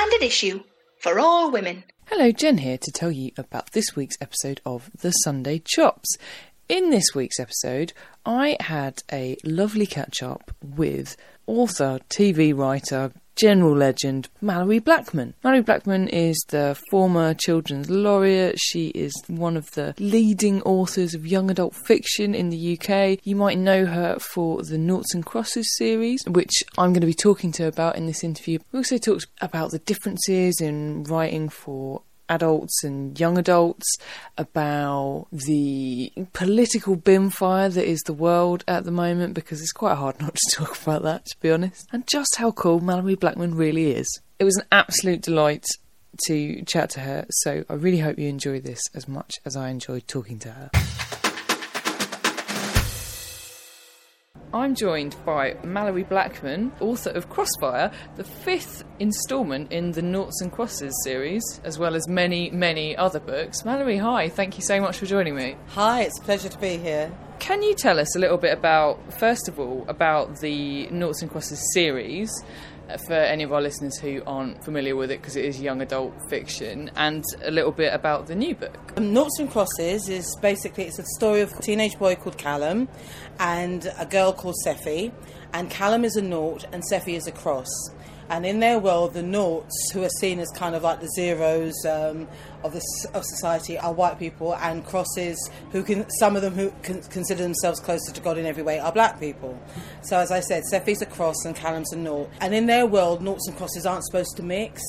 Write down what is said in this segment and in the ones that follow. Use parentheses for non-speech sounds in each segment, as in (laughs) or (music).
standard issue for all women. Hello, Jen here to tell you about this week's episode of The Sunday Chops. In this week's episode, I had a lovely catch up with author, TV writer, general legend Malorie Blackman. Malorie Blackman is the former children's laureate. She is one of the leading authors of young adult fiction in the UK. You might know her for the Noughts and Crosses series, which I'm going to be talking to her about in this interview. We also talked about the differences in writing for adults and young adults, about the political binfire that is the world at the moment, because it's quite hard (laughs) not to talk about that, to be honest, and just how cool Malorie Blackman really is. It was an absolute delight to chat to her, so I really hope you enjoy this as much as I enjoyed talking to her. I'm joined by Malorie Blackman, author of Crossfire, the fifth instalment in the Noughts and Crosses series, as well as many, many other books. Malorie, hi, thank you so much for joining me. Hi, it's a pleasure to be here. Can you tell us a little bit about, first of all, about the Noughts and Crosses series? For any of our listeners who aren't familiar with it, because it is young adult fiction, and a little bit about the new book. Um, Noughts and Crosses is basically it's a story of a teenage boy called Callum and a girl called Sephy. And Callum is a nought and Sephy is a cross. And in their world, the noughts, who are seen as kind of like the zeros um, of the of society, are white people, and crosses, who can some of them who consider themselves closer to God in every way, are black people. So, as I said, Sephy's a cross and Callum's a nought. And in their world, noughts and crosses aren't supposed to mix,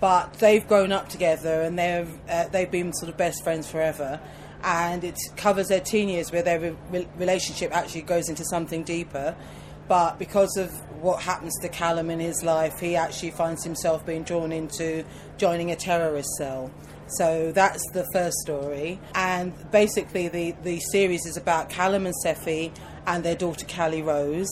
but they've grown up together and they've uh, they've been sort of best friends forever. And it covers their teen years where their re- relationship actually goes into something deeper but because of what happens to Callum in his life, he actually finds himself being drawn into joining a terrorist cell. So that's the first story. And basically, the, the series is about Callum and Sephy and their daughter Callie Rose.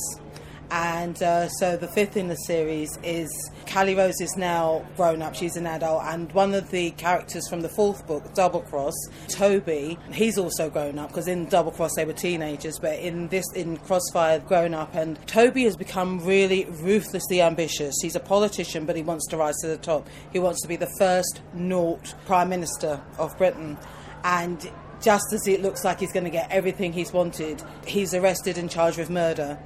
And uh, so the fifth in the series is Callie Rose is now grown up, she's an adult, and one of the characters from the fourth book, Double Cross, Toby, he's also grown up because in Double Cross they were teenagers, but in this, in Crossfire, grown up, and Toby has become really ruthlessly ambitious. He's a politician, but he wants to rise to the top. He wants to be the first Nought Prime Minister of Britain. And just as it looks like he's going to get everything he's wanted, he's arrested and charged with murder.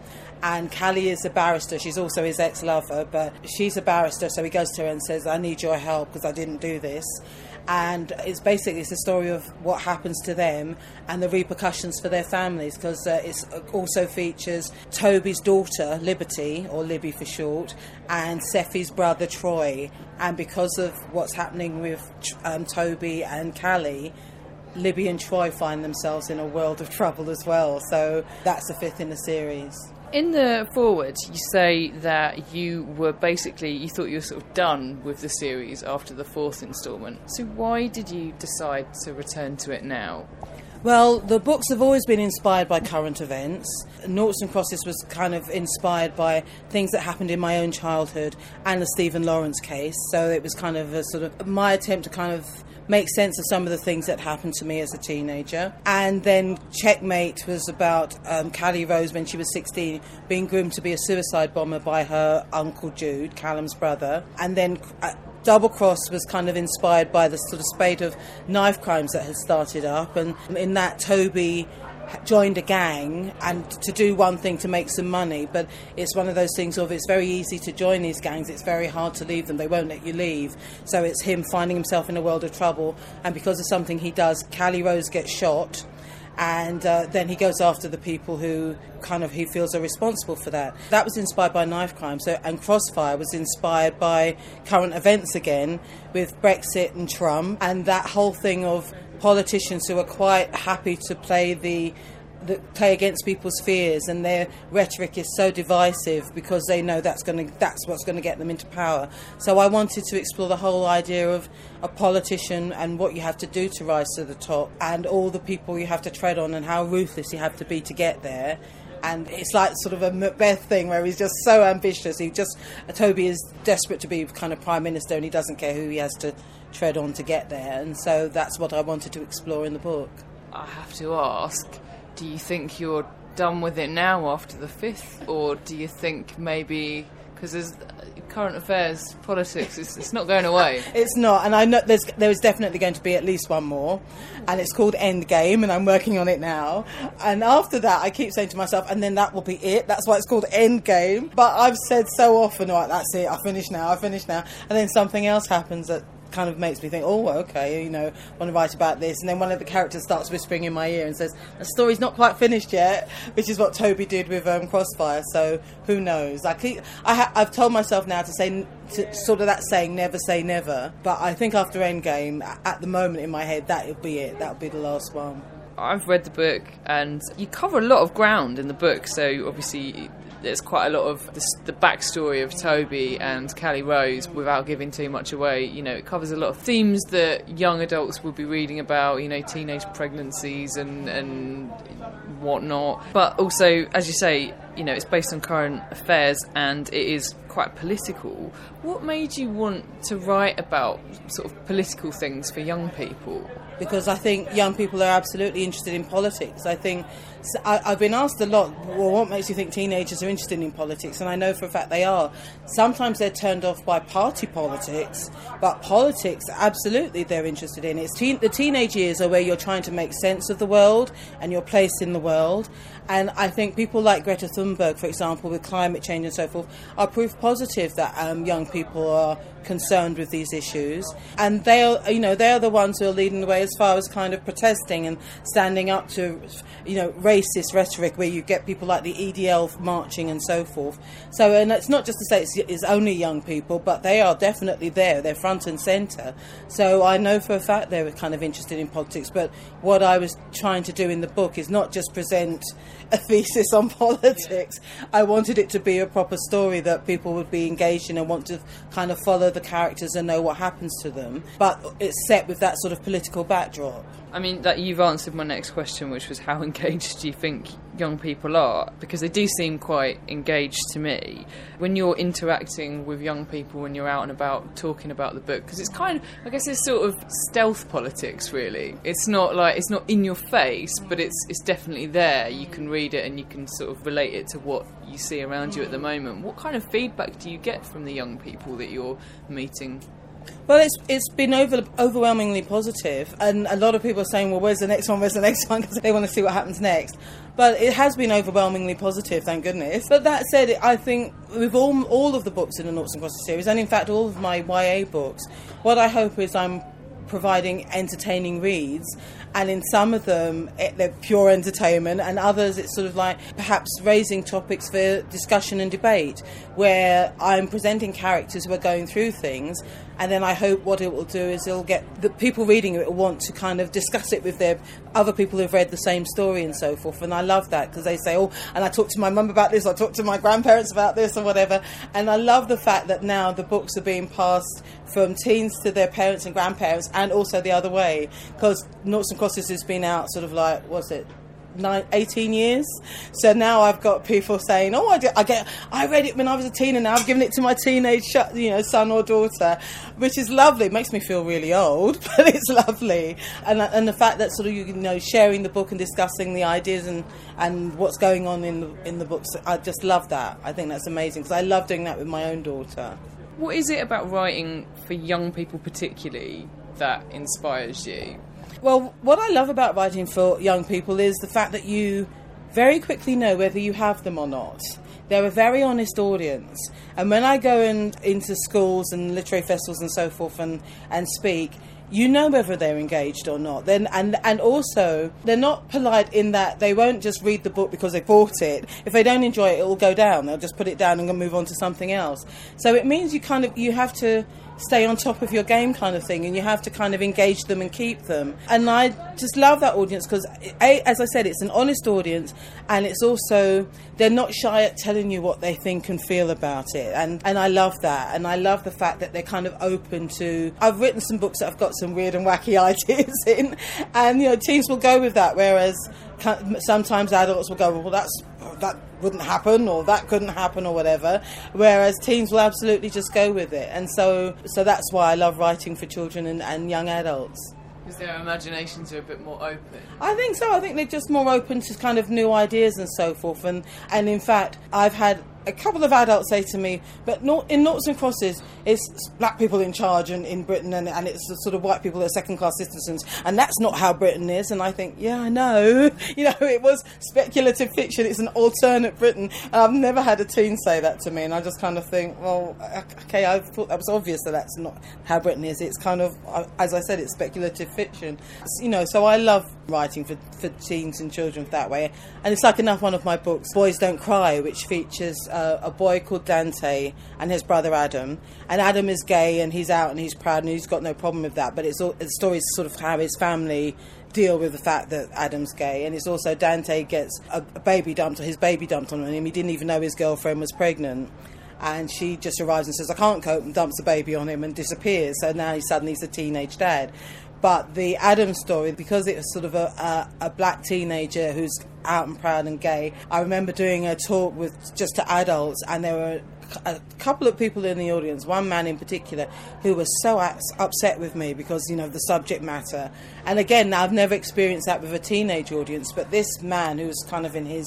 And Callie is a barrister. She's also his ex lover, but she's a barrister, so he goes to her and says, I need your help because I didn't do this. And it's basically it's a story of what happens to them and the repercussions for their families because uh, it also features Toby's daughter, Liberty, or Libby for short, and Sephy's brother, Troy. And because of what's happening with um, Toby and Callie, Libby and Troy find themselves in a world of trouble as well. So that's the fifth in the series. In the foreword, you say that you were basically, you thought you were sort of done with the series after the fourth instalment. So why did you decide to return to it now? Well, the books have always been inspired by current events. Noughts and Crosses was kind of inspired by things that happened in my own childhood and the Stephen Lawrence case. So it was kind of a sort of my attempt to kind of make sense of some of the things that happened to me as a teenager. And then Checkmate was about um, Callie Rose when she was 16 being groomed to be a suicide bomber by her uncle Jude, Callum's brother. And then uh, Double Cross was kind of inspired by the sort of spate of knife crimes that had started up. And in that, Toby joined a gang and to do one thing to make some money but it's one of those things of it's very easy to join these gangs it's very hard to leave them they won't let you leave so it's him finding himself in a world of trouble and because of something he does Callie Rose gets shot and uh, then he goes after the people who kind of he feels are responsible for that. That was inspired by knife crime. So and Crossfire was inspired by current events again with Brexit and Trump and that whole thing of politicians who are quite happy to play the that play against people's fears and their rhetoric is so divisive because they know that's going to that's what's going to get them into power so i wanted to explore the whole idea of a politician and what you have to do to rise to the top and all the people you have to tread on and how ruthless you have to be to get there and it's like sort of a Macbeth thing where he's just so ambitious. He just Toby is desperate to be kind of prime minister, and he doesn't care who he has to tread on to get there. And so that's what I wanted to explore in the book. I have to ask, do you think you're done with it now after the fifth? Or do you think maybe, because there's uh, current affairs, politics. It's, it's not going away. (laughs) It's not, and I know there's there is definitely going to be at least one more, and it's called Endgame, and I'm working on it now. And after that, I keep saying to myself, and then that will be it. That's why it's called Endgame. But I've said so often, right, that's it. I finish now. I finish now, and then something else happens that kind of makes me think, oh, okay, you know, I want to write about this. And then one of the characters starts whispering in my ear and says, the story's not quite finished yet, which is what Toby did with um, Crossfire. So who knows? I keep, I ha- I've told myself now to say, to, sort of that saying, never say never. But I think after Endgame, at the moment in my head, that'll be it. That'll be the last one. I've read the book, and you cover a lot of ground in the book. So obviously, there's quite a lot of the, the, backstory of Toby and Callie Rose without giving too much away. You know, it covers a lot of themes that young adults will be reading about. You know, teenage pregnancies and and whatnot. But also, as you say, you know, it's based on current affairs and it is quite political. What made you want to write about sort of political things for young people? Because I think young people are absolutely interested in politics. I think I, have been asked a lot, well, what makes you think teenagers are interested in politics? And I know for a fact they are. Sometimes they're turned off by party politics, but politics, absolutely, they're interested in. It's teen, the teenage years are where you're trying to make sense of the world and your place in the world. And I think people like Greta Thunberg, for example, with climate change and so forth, are proof positive that um, young people are concerned with these issues. And they are, you know, they are the ones who are leading the way as far as kind of protesting and standing up to, you know, racist rhetoric where you get people like the EDL marching and so forth. So, and it's not just to say it's, it's only young people, but they are definitely there. They're front and centre. So I know for a fact they were kind of interested in politics. But what I was trying to do in the book is not just present a (laughs) thesis on politics. I wanted it to be a proper story that people would be engaged in and want to kind of follow the characters and know what happens to them. But it's set with that sort of political backdrop. I mean, that you've answered my next question, which was how (laughs) engaged do you think young people are? Because they do seem quite engaged to me. When you're interacting with young people, when you're out and about talking about the book, because it's kind of, I guess, it's sort of stealth politics, really. It's not like it's not in your face, but it's it's definitely there. You can read it and you can sort of relate it to what you see around you at the mm. moment. What kind of feedback do you get from the young people that you're meeting? Well, it's it's been over, overwhelmingly positive, and a lot of people are saying, "Well, where's the next one? Where's the (laughs) next one?" Because they want to see what happens next. But it has been overwhelmingly positive, thank goodness. But that said, I think with all all of the books in the Noughts and Crosses series, and in fact all of my YA books, what I hope is I'm providing entertaining reads and in some of them it, they're pure entertainment and others it's sort of like perhaps raising topics for discussion and debate where i'm presenting characters who are going through things and then I hope what it will do is it'll get the people reading it will want to kind of discuss it with their other people who've read the same story and so forth. And I love that because they say, "Oh," and I talked to my mum about this, I talked to my grandparents about this, or whatever. And I love the fact that now the books are being passed from teens to their parents and grandparents, and also the other way because Noughts and Crosses has been out sort of like what's it nine, 18 years. So now I've got people saying, "Oh, I, I get, I read it when I was a teen, and now I've given it to my teenage, you know, son or daughter," which is lovely. It makes me feel really old, (laughs) but it's lovely. And and the fact that sort of you know sharing the book and discussing the ideas and and what's going on in the in the books, I just love that. I think that's amazing because I love doing that with my own daughter. What is it about writing for young people, particularly, that inspires you? Well, what I love about writing for young people is the fact that you very quickly know whether you have them or not. They're a very honest audience. And when I go in, into schools and literary festivals and so forth and, and speak, you know whether they're engaged or not. Then and and also they're not polite in that they won't just read the book because they bought it. If they don't enjoy it, it will go down. They'll just put it down and move on to something else. So it means you kind of you have to stay on top of your game kind of thing and you have to kind of engage them and keep them. And i just love that audience because as i said it's an honest audience and it's also they're not shy at telling you what they think and feel about it. And and i love that and i love the fact that they're kind of open to i've written some books that i've got some weird and wacky (laughs) ideas in and you know teens will go with that whereas sometimes adults will go well that's that wouldn't happen or that couldn't happen or whatever whereas teens will absolutely just go with it and so so that's why I love writing for children and, and young adults because their imaginations are a bit more open. I think so. I think they're just more open to kind of new ideas and so forth. And and in fact, I've had a couple of adults say to me, but in noughts and crosses, it's black people in charge in, in Britain and, and it's sort of white people that are second class citizens. And that's not how Britain is. And I think, yeah, I know. (laughs) You know, it was speculative fiction. It's an alternate Britain. And I've never had a teen say that to me. And I just kind of think, well, okay, I thought that was obvious that that's not how Britain is. It's kind of, uh, as I said, it's speculative fiction. You know, so I love writing for, for teens and children that way. And it's like another one of my books, Boys Don't Cry, which features uh, a boy called Dante and his brother Adam. And Adam is gay and he's out and he's proud and he's got no problem with that. But it's all, the story is sort of how his family deal with the fact that Adam's gay. And it's also Dante gets a, a baby dumped or his baby dumped on him. He didn't even know his girlfriend was pregnant and she just arrives and says, I can't cope, and dumps the baby on him and disappears. So now he suddenly he's a teenage dad. But the Adam story, because it was sort of a, a, a, black teenager who's out and proud and gay, I remember doing a talk with just to adults, and there were a couple of people in the audience, one man in particular, who was so upset with me because, you know, the subject matter. And again, I've never experienced that with a teenage audience, but this man who was kind of in his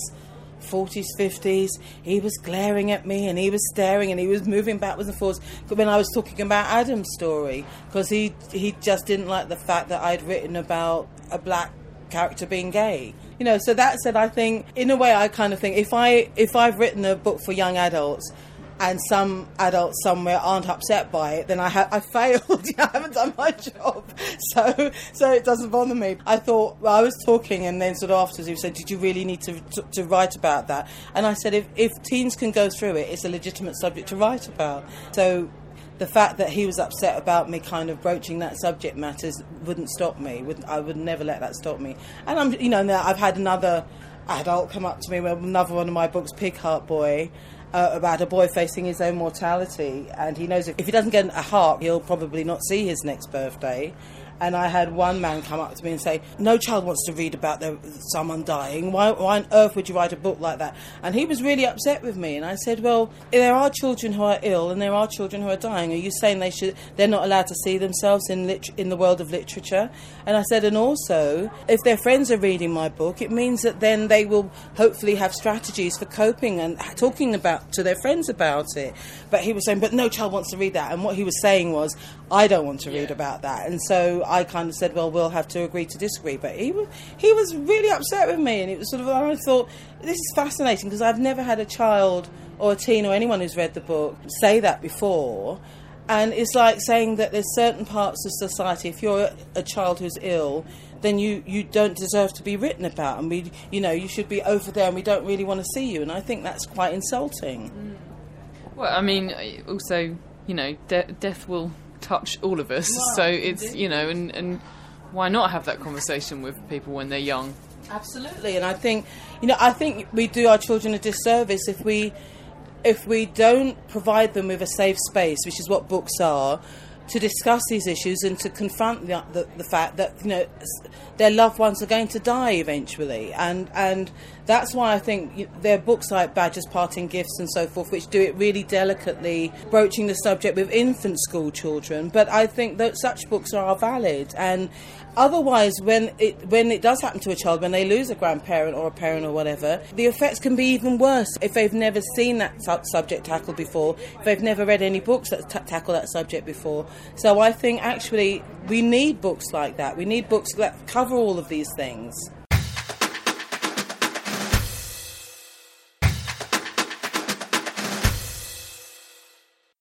40s, 50s. He was glaring at me and he was staring and he was moving backwards and forwards when I was talking about Adam's story because he, he just didn't like the fact that I'd written about a black character being gay. You know, so that said, I think in a way I kind of think if I if I've written a book for young adults and some adults somewhere aren't upset by it, then I have I failed. (laughs) I haven't done my job, so so it doesn't bother me. I thought well, I was talking, and then sort of afterwards he said, "Did you really need to, to, to write about that?" And I said, "If if teens can go through it, it's a legitimate subject to write about." So. The fact that he was upset about me kind of broaching that subject matters wouldn't stop me. I would never let that stop me. And I'm, you know, I've had another adult come up to me with another one of my books, Pig Heart Boy, uh, about a boy facing his own mortality, and he knows if, if he doesn't get a heart, he'll probably not see his next birthday. And I had one man come up to me and say, No child wants to read about their, someone dying. Why, why on earth would you write a book like that? And he was really upset with me. And I said, Well, there are children who are ill and there are children who are dying. Are you saying they should, they're not allowed to see themselves in, lit- in the world of literature? And I said, And also, if their friends are reading my book, it means that then they will hopefully have strategies for coping and talking about to their friends about it. But he was saying, But no child wants to read that. And what he was saying was, I don't want to read about that. And so I kind of said, well, we'll have to agree to disagree. But he was, he was really upset with me. And it was sort of, I thought, this is fascinating because I've never had a child or a teen or anyone who's read the book say that before. And it's like saying that there's certain parts of society, if you're a child who's ill, then you, you don't deserve to be written about. And we, you know, you should be over there and we don't really want to see you. And I think that's quite insulting. Mm. Well, I mean, also, you know, de- death will touch all of us. so it's you know, and and why not have that conversation with people when they're young? Absolutely, and I think you know, I think we do our children a disservice if we if we don't provide them with a safe space, which is what books are, to discuss these issues and to confront the, the, the, fact that you know their loved ones are going to die eventually, and and that's why I think there are books like Badger's Parting Gifts and so forth, which do it really delicately, broaching the subject with infant school children. But I think that such books are valid, and Otherwise, when it when it does happen to a child, when they lose a grandparent or a parent or whatever, the effects can be even worse if they've never seen that su- subject tackled before, if they've never read any books that t- tackle that subject before. So I think actually we need books like that. We need books that cover all of these things.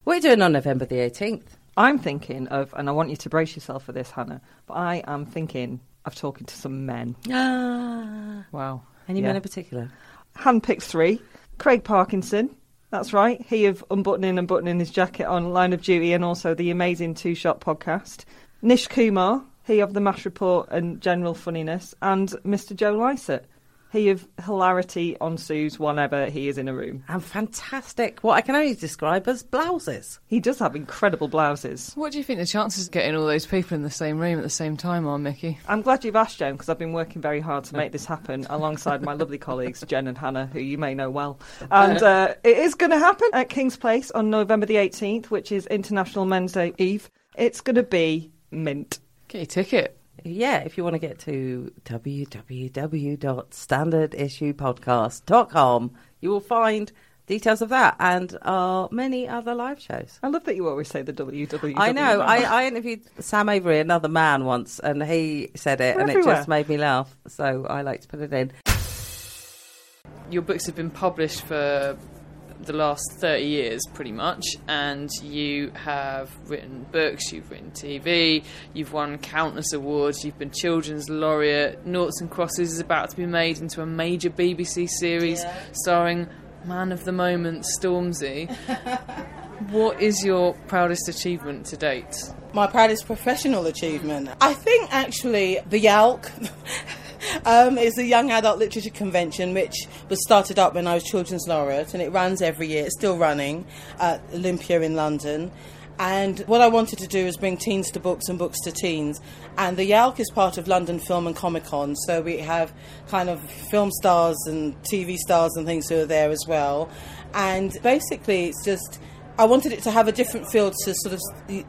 What are you doing on November the 18th? I'm thinking of, and I want you to brace yourself for this, Hannah, but I am thinking of talking to some men. Ah. Wow. Any yeah. men in particular? Handpicked three. Craig Parkinson. That's right. He of Unbuttoning and Buttoning His Jacket on Line of Duty and also the amazing Two Shot podcast. Nish Kumar. He of The Mash Report and General Funniness. And Mr. Joe Lycett he of hilarity ensues whenever he is in a room. And fantastic, what I can only describe as blouses. He does have incredible blouses. What do you think the chances of getting all those people in the same room at the same time are, Mickey? I'm glad you've asked, Joan, because I've been working very hard to make this happen (laughs) alongside my lovely colleagues, Jen and Hannah, who you may know well. And uh, it is going to happen at King's Place on November the 18th, which is International Men's Day Eve. It's going to be mint. Get your ticket yeah, if you want to get to www.standardissuepodcast.com, you will find Details of that and our many other live shows. I love that you always say the www. I know. I, I interviewed Sam Avery, another man, once, and he said it, We're and it just made me laugh. So I like to put it in. Your books have been published for the last 30 years, pretty much, and you have written books, you've written TV, you've won countless awards, you've been Children's Laureate. Noughts and Crosses is about to be made into a major BBC series Yeah. starring man of the moment, Stormzy. what is your proudest achievement to date? My proudest professional achievement. I think actually the YALC (laughs) (laughs) um, is a young adult literature convention which was started up when I was Children's Laureate and it runs every year. It's still running at Olympia in London. And what I wanted to do is bring teens to books and books to teens. And the YALC is part of London Film and Comic Con, so we have kind of film stars and TV stars and things who are there as well. And basically, it's just I wanted it to have a different feel to sort of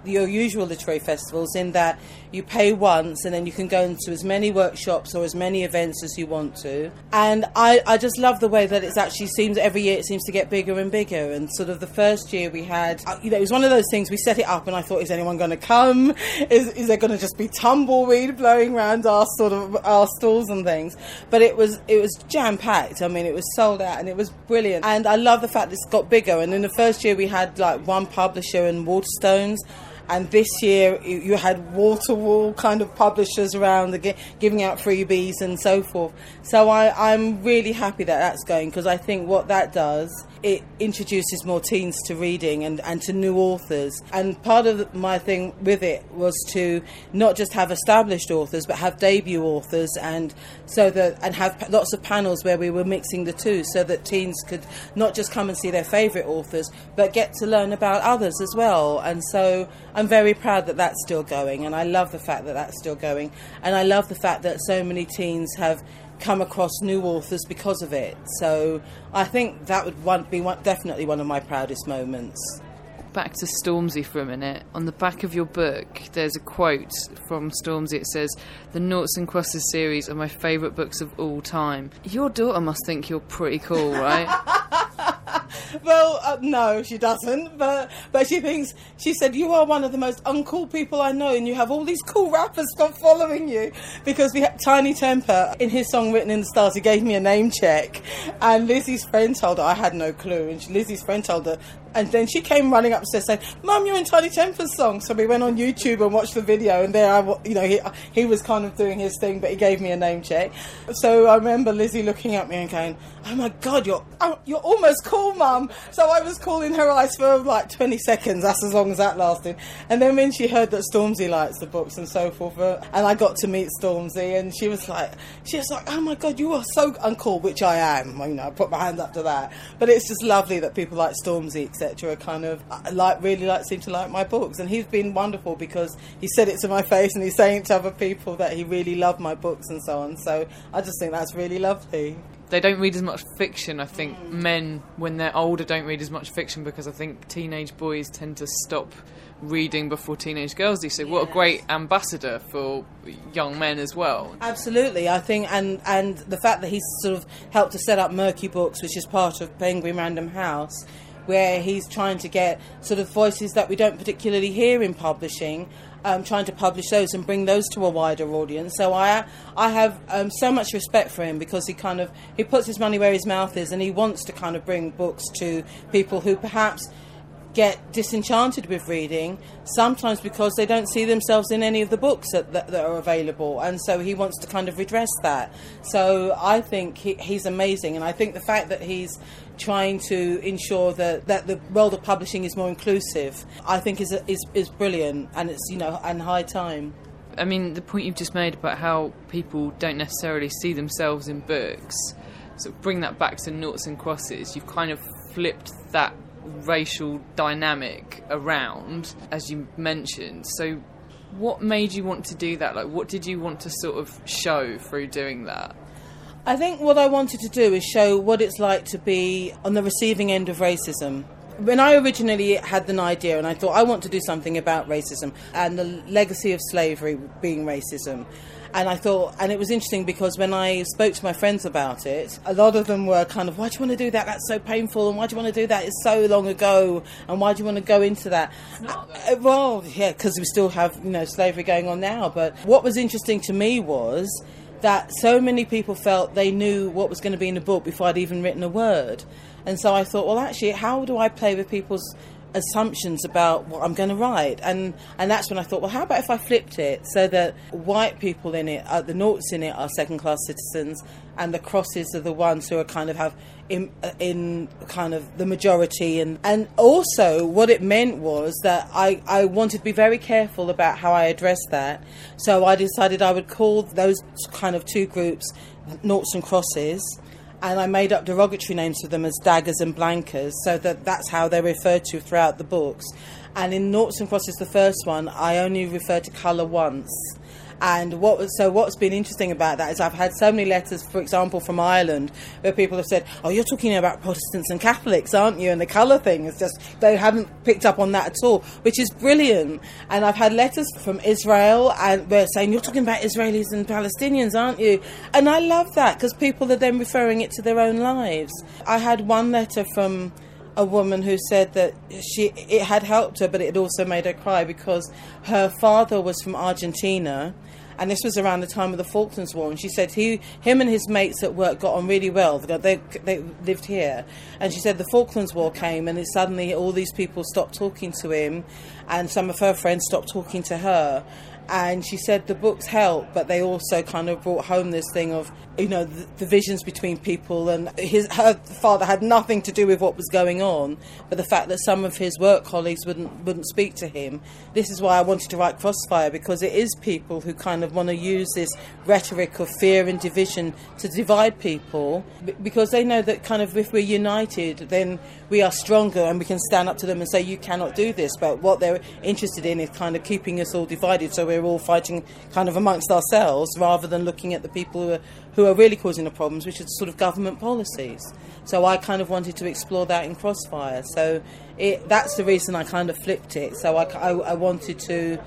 your usual literary festivals in that you pay once and then you can go into as many workshops or as many events as you want to. And I, I just love the way that it actually seems every year it seems to get bigger and bigger. And sort of the first year we had, uh, you know, it was one of those things we set it up and I thought, is anyone going to come? Is, is there going to just be tumbleweed blowing around our sort of our stalls and things? But it was it was jam packed. I mean, it was sold out and it was brilliant. And I love the fact that it's got bigger. And in the first year we had like one publisher in Waterstones. And this year, you had wall to wall kind of publishers around, giving out freebies and so forth. So I, I'm really happy that that's going because I think what that does, it introduces more teens to reading and, and to new authors. And part of my thing with it was to not just have established authors, but have debut authors, and so that and have lots of panels where we were mixing the two, so that teens could not just come and see their favourite authors, but get to learn about others as well. And so I'm very proud that that's still going, and I love the fact that that's still going, and I love the fact that so many teens have come across new authors because of it. So I think that would one, be one, definitely one of my proudest moments. Back to Stormzy for a minute. On the back of your book, there's a quote from Stormzy. It says, The Noughts and Crosses series are my favourite books of all time. Your daughter must think you're pretty cool, right? (laughs) Well, uh, no, she doesn't. But but she thinks she said you are one of the most uncool people I know, and you have all these cool rappers fo- following you because we had Tinie Tempah in his song "Written in the Stars." He gave me a name check, and Lizzie's friend told her I had no clue, and she, Lizzie's friend told her. And then she came running upstairs saying, "Mum, you're in Tinie Tempah's song." So we went on YouTube and watched the video, and there, I, you know, he he was kind of doing his thing, but he gave me a name check. So I remember Lizzie looking at me and going, "Oh my God, you're oh, you're almost cool, Mum." So I was cool in her eyes for like 20 seconds. That's as long as that lasted. And then when she heard that Stormzy likes the books and so forth, uh, and I got to meet Stormzy, and she was like, she was like, "Oh my God, you are so uncool," which I am. You know, I put my hand up to that. But it's just lovely that people like Stormzy, are kind of uh, like really like seem to like my books, and he's been wonderful because he said it to my (laughs) face, and he's saying to other people that he really loved my books and so on. So I just think that's really lovely. they don't read as much fiction. I think men, when they're older, don't read as much fiction because I think teenage boys tend to stop reading before teenage girls do. So, what a great ambassador for young men as well. Absolutely, I think, and and the fact that he's sort of helped to set up Merky Books, which is part of Penguin Random House, where he's trying to get sort of voices that we don't particularly hear in publishing, um, trying to publish those and bring those to a wider audience. So I I have um, so much respect for him because he kind of he puts his money where his mouth is, and he wants to kind of bring books to people who perhaps get disenchanted with reading, sometimes because they don't see themselves in any of the books that, that, that are available. And so he wants to kind of redress that. So I think he, he's amazing. And I think the fact that he's trying to ensure that, that the world of publishing is more inclusive, I think is, is, is brilliant. And it's, you know, and high time. I mean, the point you've just made about how people don't necessarily see themselves in books, so bring that back to noughts and crosses. You've kind of flipped that racial dynamic around, as you mentioned. So, what made you want to do that? Like, what did you want to sort of show through doing that? I think what I wanted to do is show what it's like to be on the receiving end of racism. When I originally had an idea and I thought I want to do something about racism and the legacy of slavery being racism. And I thought, and it was interesting because when I spoke to my friends about it, a lot of them were kind of, why do you want to do that? That's so painful. And why do you want to do that? It's so long ago. And why do you want to go into that? Uh, well, yeah, because we still have, you know, slavery going on now. But what was interesting to me was that so many people felt they knew what was going to be in the book before I'd even written a word. And so I thought, well, actually, how do I play with people's assumptions about what I'm going to write, and and that's when I thought, well, how about if I flipped it so that white people in it, uh, the noughts in it, are second class citizens, and the crosses are the ones who are kind of have in, uh, in kind of the majority, and and also what it meant was that I I wanted to be very careful about how I addressed that, so I decided I would call those kind of two groups noughts and crosses and I made up derogatory names for them as daggers and blankers, so that that's how they're referred to throughout the books. And in Noughts and Crosses, the first one, I only refer to colour once. And what so what's been interesting about that is I've had so many letters, for example, from Ireland, where people have said, "Oh, you're talking about Protestants and Catholics, aren't you?" And the colour thing is just they haven't picked up on that at all, which is brilliant. And I've had letters from Israel, and they're saying, "You're talking about Israelis and Palestinians, aren't you?" And I love that because people are then referring it to their own lives. I had one letter from a woman who said that she it had helped her, but it had also made her cry because her father was from Argentina, and this was around the time of the Falklands War. And she said he, him and his mates at work got on really well. They, they lived here, and she said the Falklands War came, and suddenly all these people stopped talking to him, and some of her friends stopped talking to her. And she said the books helped, but they also kind of brought home this thing of you know the, the visions between people and his her father had nothing to do with what was going on but the fact that some of his work colleagues wouldn't wouldn't speak to him. This is why I wanted to write Crossfire because it is people who kind of want to use this rhetoric of fear and division to divide people because they know that kind of if we're united then we are stronger and we can stand up to them and say you cannot do this but what they're interested in is kind of keeping us all divided. So we're all fighting kind of amongst ourselves rather than looking at the people who are who are really causing the problems, which is sort of government policies. So I kind of wanted to explore that in Crossfire. So it, that's the reason I kind of flipped it. So I, I, I wanted to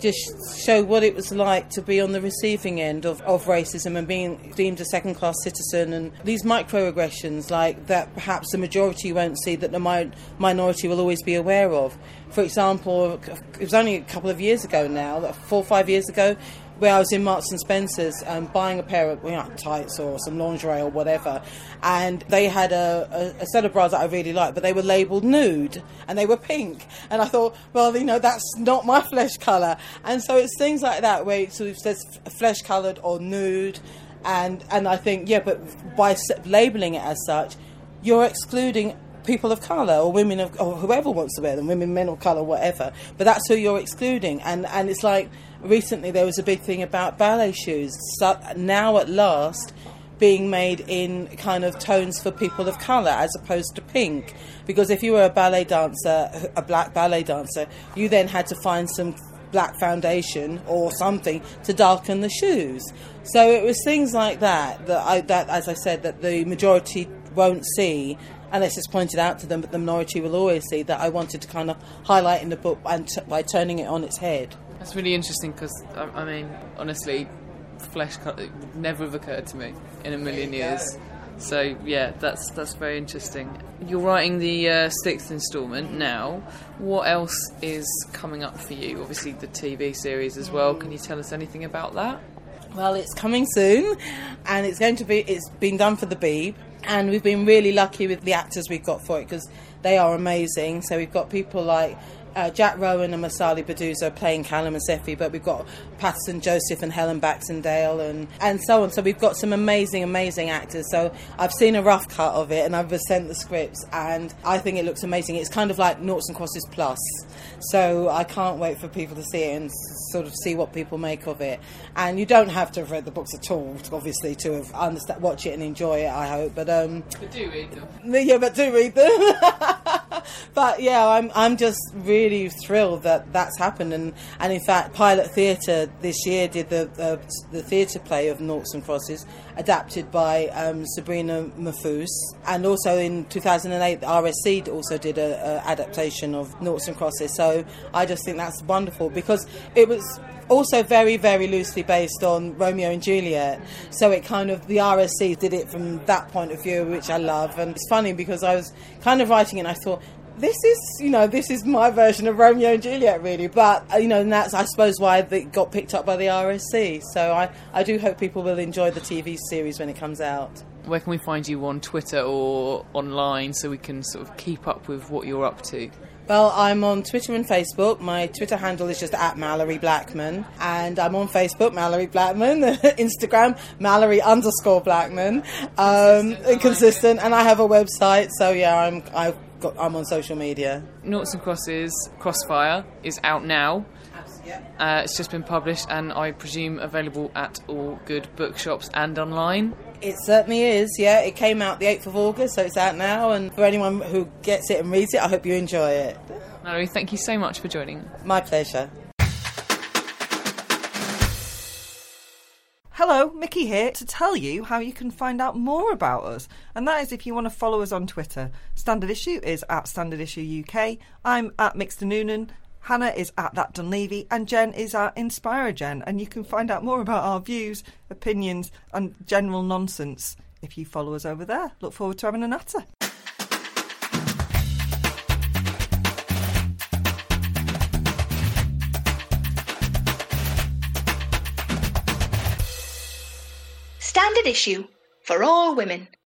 just show what it was like to be on the receiving end of, of racism and being deemed a second class citizen and these microaggressions like that perhaps the majority won't see that the mi- minority will always be aware of. For example, it was only a couple of years ago now, four or five years ago, where I was in Marks and Spencer's um, buying a pair of you know, tights or some lingerie or whatever, and they had a, a, a, set of bras that I really liked, but they were labelled nude and they were pink, and I thought, well, you know, that's not my flesh colour, and so it's things like that where it sort of says flesh coloured or nude, and and I think yeah, but by labelling it as such, you're excluding people of colour or women of or whoever wants to wear them, women, men of colour, whatever. But that's who you're excluding, and and it's like recently there was a big thing about ballet shoes. So now at last being made in kind of tones for people of colour as opposed to pink. Because if you were a ballet dancer, a black ballet dancer, you then had to find some black foundation or something to darken the shoes. So it was things like that that I that as I said that the majority won't see unless it's pointed out to them, but the minority will always see that I wanted to kind of highlight in the book and t- by turning it on its head. That's really interesting because I, I, mean, honestly, flesh cut never have occurred to me in a million years. So yeah, that's that's very interesting. You're writing the uh, sixth instalment now. What else is coming up for you? Obviously, the TV series as well. Can you tell us anything about that? Well, it's coming soon, and it's going to be. It's been done for the Beeb, and we've been really lucky with the actors we've got for it because they are amazing. So we've got people like uh, Jack Rowan and Masali Baduza playing Callum and Sephy, but we've got Paterson Joseph and Helen Baxendale and, and so on. So we've got some amazing, amazing actors. So I've seen a rough cut of it and I've sent the scripts and I think it looks amazing. It's kind of like Noughts and Crosses Plus. So I can't wait for people to see it and sort of see what people make of it. And you don't have to have read the books at all, obviously, to have understand, watch it and enjoy it. I hope, but um, but do read them. (laughs) Yeah, but do read them. (laughs) but yeah, I'm I'm just really thrilled that that's happened, and and in fact, Pilot Theatre this year did the the, the theatre play of Noughts and Crosses, adapted by um, Sabrina Mahfouz, and also in 2008, the RSC also did a, a adaptation of Noughts and Crosses. So I just think that's wonderful because it was also very, very loosely based on Romeo and Juliet. So it kind of, the RSC did it from that point of view, which I love. And it's funny because I was kind of writing it and I thought, this is, you know, this is my version of Romeo and Juliet, really. But, uh, you know, and that's, I suppose, why it got picked up by the RSC. So I, I do hope people will enjoy the TV series when it comes out. Where can we find you on Twitter or online so we can sort of keep up with what you're up to? Well, I'm on Twitter and Facebook. My Twitter handle is just at Malorie Blackman. And I'm on Facebook, Malorie Blackman. (laughs) Instagram, Malorie underscore Blackman. Um, Consistent. consistent. And I have a website. So, yeah, I'm, I've got, I'm on social media. Noughts and Crosses Crossfire is out now. Uh, it's just been published and I presume available at all good bookshops and online. It certainly is, yeah. It came out the 8th of August, so it's out now. And for anyone who gets it and reads it, I hope you enjoy it. Malorie, thank you so much for joining. My pleasure. Hello, Mickey here to tell you how you can find out more about us. And that is if you want to follow us on Twitter. Standard Issue is at Standard Issue UK. I'm at Mixter Noonan. Hannah is at That Dunleavy. And Jen is at Inspire Jen. And you can find out more about our views, opinions, and general nonsense if you follow us over there. Look forward to having a natter. Issue for all women.